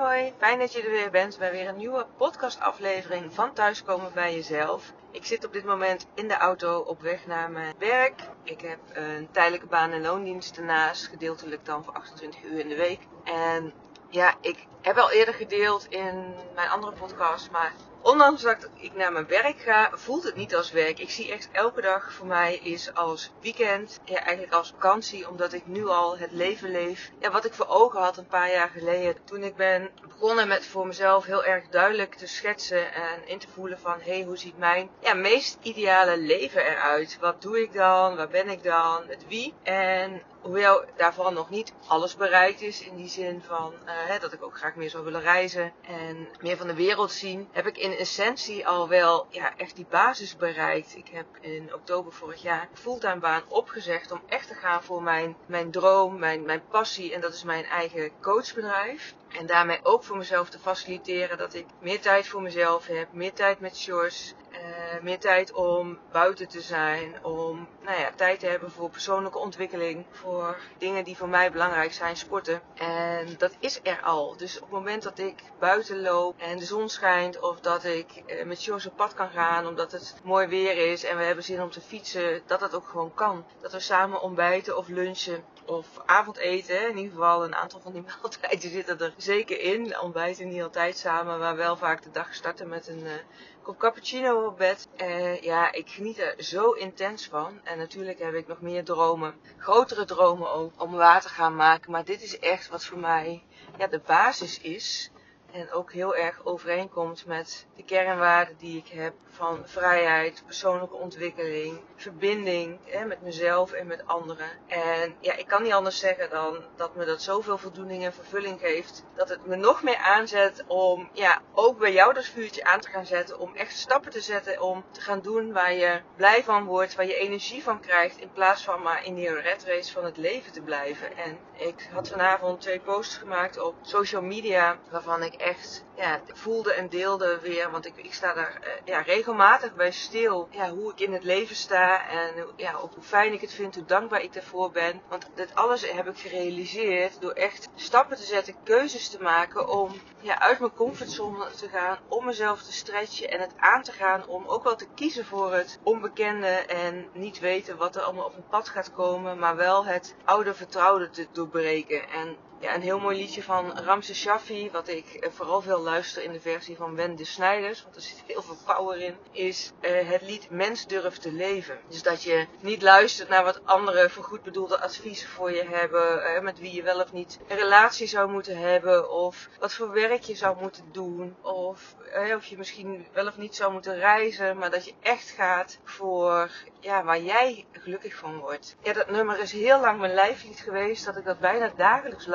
hoi, fijn dat je er weer bent bij weer een nieuwe podcastaflevering van Thuiskomen bij Jezelf. Ik zit op dit moment in de auto op weg naar mijn werk. Ik heb een tijdelijke baan en loondienst ernaast, gedeeltelijk dan voor 28 uur in de week. En ja, ik heb al eerder gedeeld in mijn andere podcast, maar ondanks dat ik naar mijn werk ga, voelt het niet als werk. Ik zie echt elke dag voor mij is als weekend, ja eigenlijk als vakantie, omdat ik nu al het leven leef. Ja, wat ik voor ogen had een paar jaar geleden, toen ik ben begonnen met voor mezelf heel erg duidelijk te schetsen en in te voelen van, hé, hey, hoe ziet mijn ja, meest ideale leven eruit? Wat doe ik dan? Waar ben ik dan? Het wie? En hoewel daarvan nog niet alles bereikt is, in die zin van uh, hè, dat ik ook graag meer zou willen reizen en meer van de wereld zien, heb ik in essentie al wel ja, echt die basis bereikt. Ik heb in oktober vorig jaar fulltime baan opgezegd om echt te gaan voor mijn, mijn droom, mijn, mijn passie en dat is mijn eigen coachbedrijf. En daarmee ook voor mezelf te faciliteren dat ik meer tijd voor mezelf heb, meer tijd met Sjors, uh, meer tijd om buiten te zijn, om nou ja, tijd te hebben voor persoonlijke ontwikkeling, voor dingen die voor mij belangrijk zijn, sporten. En dat is er al. Dus op het moment dat ik buiten loop en de zon schijnt, of dat ik uh, met Sjors op pad kan gaan omdat het mooi weer is en we hebben zin om te fietsen, dat dat ook gewoon kan. Dat we samen ontbijten of lunchen of avondeten. In ieder geval een aantal van die maaltijden zitten er zeker in. Ontbijten niet altijd samen, maar wel vaak de dag starten met een uh, kop cappuccino op bed. Uh, ja, ik geniet er zo intens van. En natuurlijk heb ik nog meer dromen. Grotere dromen ook om waar te gaan maken. Maar dit is echt wat voor mij ja, de basis is. En ook heel erg overeenkomt met de kernwaarden die ik heb van vrijheid, persoonlijke ontwikkeling, verbinding hè, met mezelf en met anderen. En ja, ik kan niet anders zeggen dan dat me dat zoveel voldoening en vervulling geeft. Dat het me nog meer aanzet om ja, ook bij jou dat vuurtje aan te gaan zetten. Om echt stappen te zetten om te gaan doen waar je blij van wordt, waar je energie van krijgt. In plaats van maar in die red race van het leven te blijven. En ik had vanavond twee posts gemaakt op social media waarvan ik echt ja, voelde en deelde weer. Want ik, ik sta daar uh, ja, regelmatig bij stil. Ja, hoe ik in het leven sta. En ja, ook hoe fijn ik het vind. Hoe dankbaar ik daarvoor ben. Want dit alles heb ik gerealiseerd door echt stappen te zetten. Keuzes te maken om ja, uit mijn comfortzone te gaan. Om mezelf te stretchen. En het aan te gaan om ook wel te kiezen voor het onbekende. En niet weten wat er allemaal op een pad gaat komen. Maar wel het oude vertrouwde te doorbreken. En ja, een heel mooi liedje van Ramse Shaffi, wat ik vooral veel luister in de versie van Wendy Snijders, want er zit heel veel power in, is uh, het lied Mens durft te leven. Dus dat je niet luistert naar wat anderen voor goed bedoelde adviezen voor je hebben, uh, met wie je wel of niet een relatie zou moeten hebben, of wat voor werk je zou moeten doen, of, of je misschien wel of niet zou moeten reizen, maar dat je echt gaat voor ja, waar jij gelukkig van wordt. Ja, dat nummer is heel lang mijn lijflied geweest, dat ik dat bijna dagelijks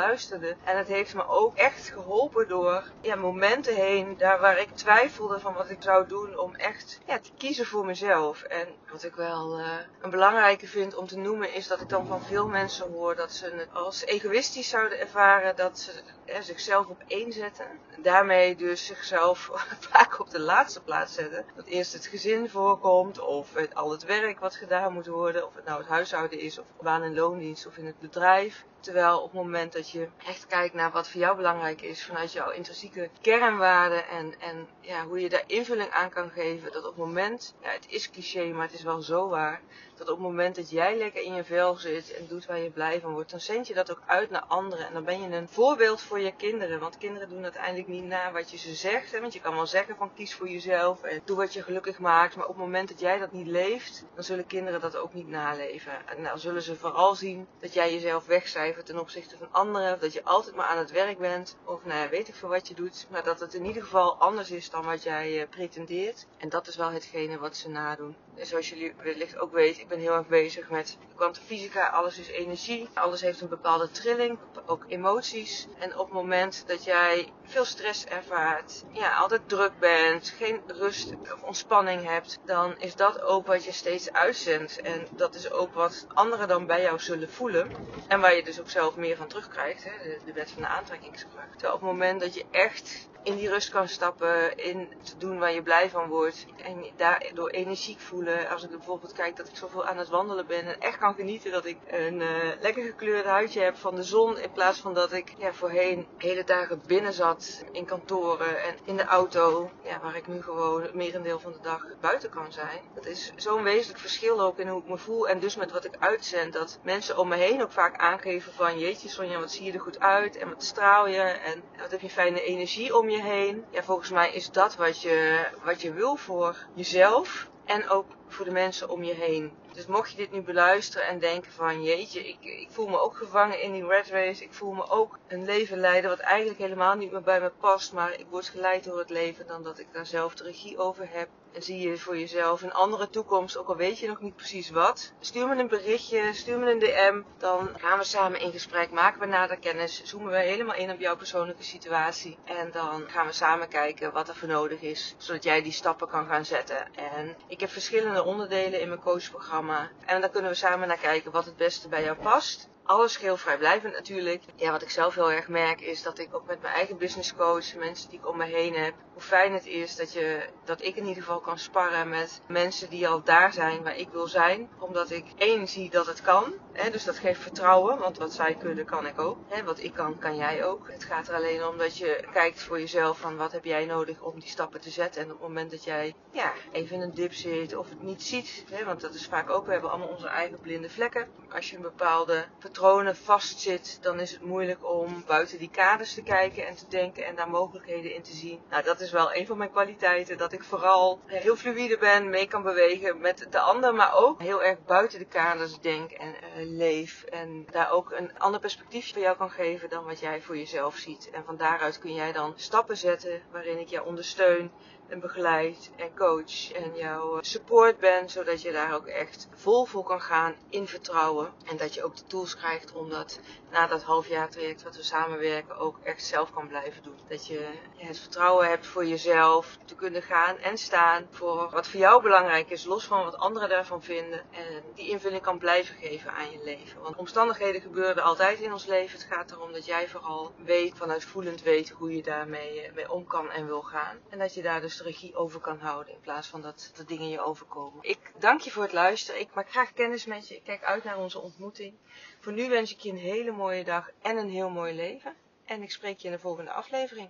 En het heeft me ook echt geholpen door momenten heen, daar waar ik twijfelde van wat ik zou doen, om echt ja, te kiezen voor mezelf. En wat ik wel uh, een belangrijke vind om te noemen, is dat ik dan van veel mensen hoor dat ze het als egoïstisch zouden ervaren, dat ze zichzelf op één zetten. Daarmee dus zichzelf vaak op de laatste plaats zetten. Dat eerst het gezin voorkomt, of het, al het werk wat gedaan moet worden, of het nou het huishouden is, of baan- en loondienst, of in het bedrijf. Terwijl op het moment dat je echt kijkt naar wat voor jou belangrijk is vanuit jouw intrinsieke kernwaarden en, en ja, hoe je daar invulling aan kan geven, dat op het moment, ja, het is cliché, maar het is wel zo waar, dat op het moment dat jij lekker in je vel zit en doet waar je blij van wordt, dan zend je dat ook uit naar anderen. En dan ben je een voorbeeld voor je kinderen. Want kinderen doen uiteindelijk niet na wat je ze zegt. Hè? Want je kan wel zeggen van kies voor jezelf en doe wat je gelukkig maakt. Maar op het moment dat jij dat niet leeft, dan zullen kinderen dat ook niet naleven. En dan zullen ze vooral zien dat jij jezelf wegcijfert ten opzichte van anderen. Dat je altijd maar aan het werk bent. Of nou weet ik veel wat je doet. Maar dat het in ieder geval anders is dan wat jij uh, pretendeert. En dat is wel hetgene wat ze nadoen. En zoals jullie wellicht ook weten, ik ben heel erg bezig met kwantumfysica. Alles is energie. Alles heeft een bepaalde trilling. Ook emoties. En op het moment dat jij veel stress ervaart, ja, altijd druk bent, geen rust of ontspanning hebt, dan is dat ook wat je steeds uitzendt. En dat is ook wat anderen dan bij jou zullen voelen. En waar je dus ook zelf meer van terugkrijgt. Hè? De, wet van de aantrekkingskracht. Op het moment dat je echt in die rust kan stappen, in te doen waar je blij van wordt. En daardoor energiek voelen. Als ik bijvoorbeeld kijk dat ik zoveel aan het wandelen ben en echt kan genieten dat ik een uh, lekker gekleurd huidje heb van de zon. In plaats van dat ik ja, voorheen hele dagen binnen zat in kantoren en in de auto. Ja, waar ik nu gewoon het merendeel van de dag buiten kan zijn. Dat is zo'n wezenlijk verschil ook in hoe ik me voel en dus met wat ik uitzend. Dat mensen om me heen ook vaak aangeven van jeetje Sonja, wat zie je er goed uit en wat straal je en wat heb je fijne energie om je heen. Ja, volgens mij is dat wat je, wat je wil voor jezelf en ook voor de mensen om je heen. Dus mocht je dit nu beluisteren en denken van jeetje, ik, ik voel me ook gevangen in die red race. Ik voel me ook een leven leiden wat eigenlijk helemaal niet meer bij me past. Maar ik word geleid door het leven dan dat ik daar zelf de regie over heb. En zie je voor jezelf een andere toekomst, ook al weet je nog niet precies wat. Stuur me een berichtje, stuur me een DM. Dan gaan we samen in gesprek, maken we nader kennis, zoomen we helemaal in op jouw persoonlijke situatie. En dan gaan we samen kijken wat er voor nodig is, zodat jij die stappen kan gaan zetten. En ik heb verschillende onderdelen in mijn coachprogramma. En dan kunnen we samen naar kijken wat het beste bij jou past. Alles geheel vrijblijvend natuurlijk. Ja, wat ik zelf heel erg merk is dat ik ook met mijn eigen business coach, mensen die ik om me heen heb, hoe fijn het is dat, je, dat ik in ieder geval kan sparren met mensen die al daar zijn waar ik wil zijn. Omdat ik één zie dat het kan. Hè, dus dat geeft vertrouwen, want wat zij kunnen kan ik ook. Hè, wat ik kan, kan jij ook. Het gaat er alleen om dat je kijkt voor jezelf van wat heb jij nodig om die stappen te zetten. En op het moment dat jij ja, even in een dip zit of het niet ziet, hè, want dat is vaak ook, we hebben allemaal onze eigen blinde vlekken. Als je een bepaalde patronen vastzit, dan is het moeilijk om buiten die kaders te kijken en te denken en daar mogelijkheden in te zien. Nou, dat is wel een van mijn kwaliteiten, dat ik vooral heel fluïde ben, mee kan bewegen met de ander, maar ook heel erg buiten de kaders denk en uh, leef. En daar ook een ander perspectief voor jou kan geven dan wat jij voor jezelf ziet. En van daaruit kun jij dan stappen zetten waarin ik jou ondersteun en begeleid en coach en jouw support ben, zodat je daar ook echt vol voor kan gaan in vertrouwen. En dat je ook de tools krijgt om dat na dat halfjaar traject wat we samenwerken ook echt zelf kan blijven doen. Dat je het vertrouwen hebt voor jezelf te kunnen gaan en staan voor wat voor jou belangrijk is, los van wat anderen daarvan vinden. En die invulling kan blijven geven aan je leven. Want omstandigheden gebeuren altijd in ons leven. Het gaat erom dat jij vooral weet, vanuit voelend weet hoe je daarmee mee om kan en wil gaan. En dat je daar dus de regie over kan houden in plaats van dat de dingen je overkomen. Ik dank je voor het luisteren. Ik maak graag kennis met je. Ik kijk uit naar onze ontmoeting. Voor nu wens ik je een hele mooie dag en een heel mooi leven. En ik spreek je in de volgende aflevering.